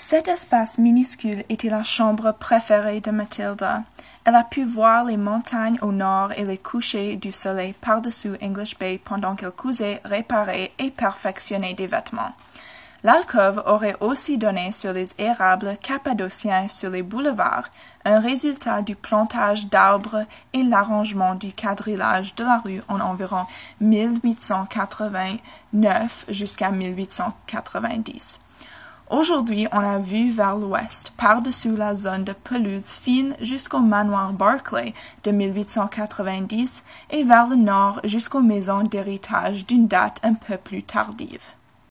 Cet espace minuscule était la chambre préférée de Mathilda. Elle a pu voir les montagnes au nord et les couchers du soleil par-dessous English Bay pendant qu'elle cousait, réparait et perfectionnait des vêtements. L'alcôve aurait aussi donné sur les érables cappadociens sur les boulevards, un résultat du plantage d'arbres et l'arrangement du quadrillage de la rue en environ 1889 jusqu'à 1890. Aujourd'hui, on a vu vers l'ouest, par-dessus la zone de pelouse fine jusqu'au manoir Barclay de 1890 et vers le nord jusqu'aux maisons d'héritage d'une date un peu plus tardive.